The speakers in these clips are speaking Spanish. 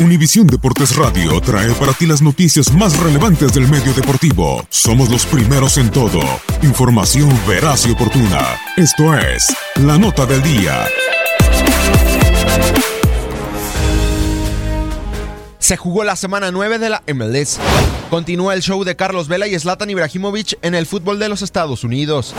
Univisión Deportes Radio trae para ti las noticias más relevantes del medio deportivo. Somos los primeros en todo. Información veraz y oportuna. Esto es La Nota del Día. Se jugó la semana 9 de la MLS. Continúa el show de Carlos Vela y Zlatan Ibrahimovic en el fútbol de los Estados Unidos.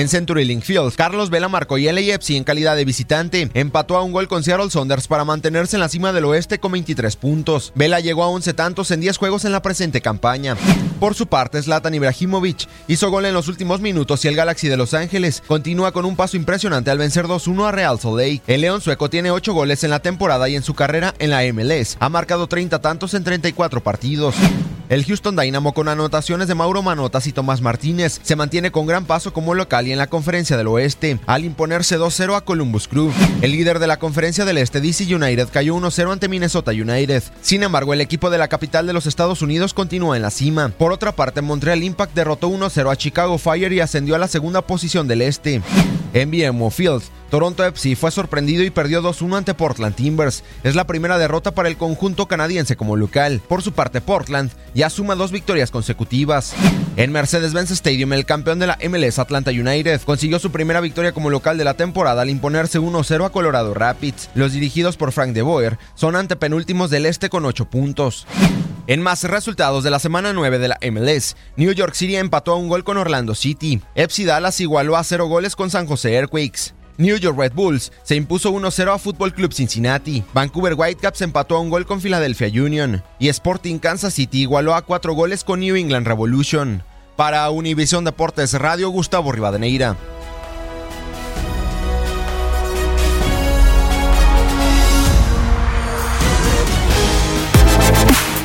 En Century Link Field, Carlos Vela marcó y LAFC en calidad de visitante. Empató a un gol con Seattle Saunders para mantenerse en la cima del oeste con 23 puntos. Vela llegó a 11 tantos en 10 juegos en la presente campaña. Por su parte, Zlatan Ibrahimovic hizo gol en los últimos minutos y el Galaxy de Los Ángeles continúa con un paso impresionante al vencer 2-1 a Real Lake. El León sueco tiene 8 goles en la temporada y en su carrera en la MLS. Ha marcado 30 tantos en 34 partidos. El Houston Dynamo con anotaciones de Mauro Manotas y Tomás Martínez se mantiene con gran paso como local y en la conferencia del oeste al imponerse 2-0 a Columbus Crew. El líder de la conferencia del este DC United cayó 1-0 ante Minnesota United. Sin embargo, el equipo de la capital de los Estados Unidos continúa en la cima. Por otra parte, Montreal Impact derrotó 1-0 a Chicago Fire y ascendió a la segunda posición del este. En BMO Field, Toronto FC fue sorprendido y perdió 2-1 ante Portland Timbers. Es la primera derrota para el conjunto canadiense como local. Por su parte, Portland ya suma dos victorias consecutivas. En Mercedes-Benz Stadium, el campeón de la MLS Atlanta United consiguió su primera victoria como local de la temporada al imponerse 1-0 a Colorado Rapids. Los dirigidos por Frank de Boer son antepenúltimos del este con 8 puntos. En más resultados de la semana 9 de la MLS, New York City empató a un gol con Orlando City. FC Dallas igualó a 0 goles con San José Earthquakes. New York Red Bulls se impuso 1-0 a Football Club Cincinnati. Vancouver Whitecaps empató a un gol con Philadelphia Union. Y Sporting Kansas City igualó a 4 goles con New England Revolution. Para Univision Deportes Radio, Gustavo Rivadeneira.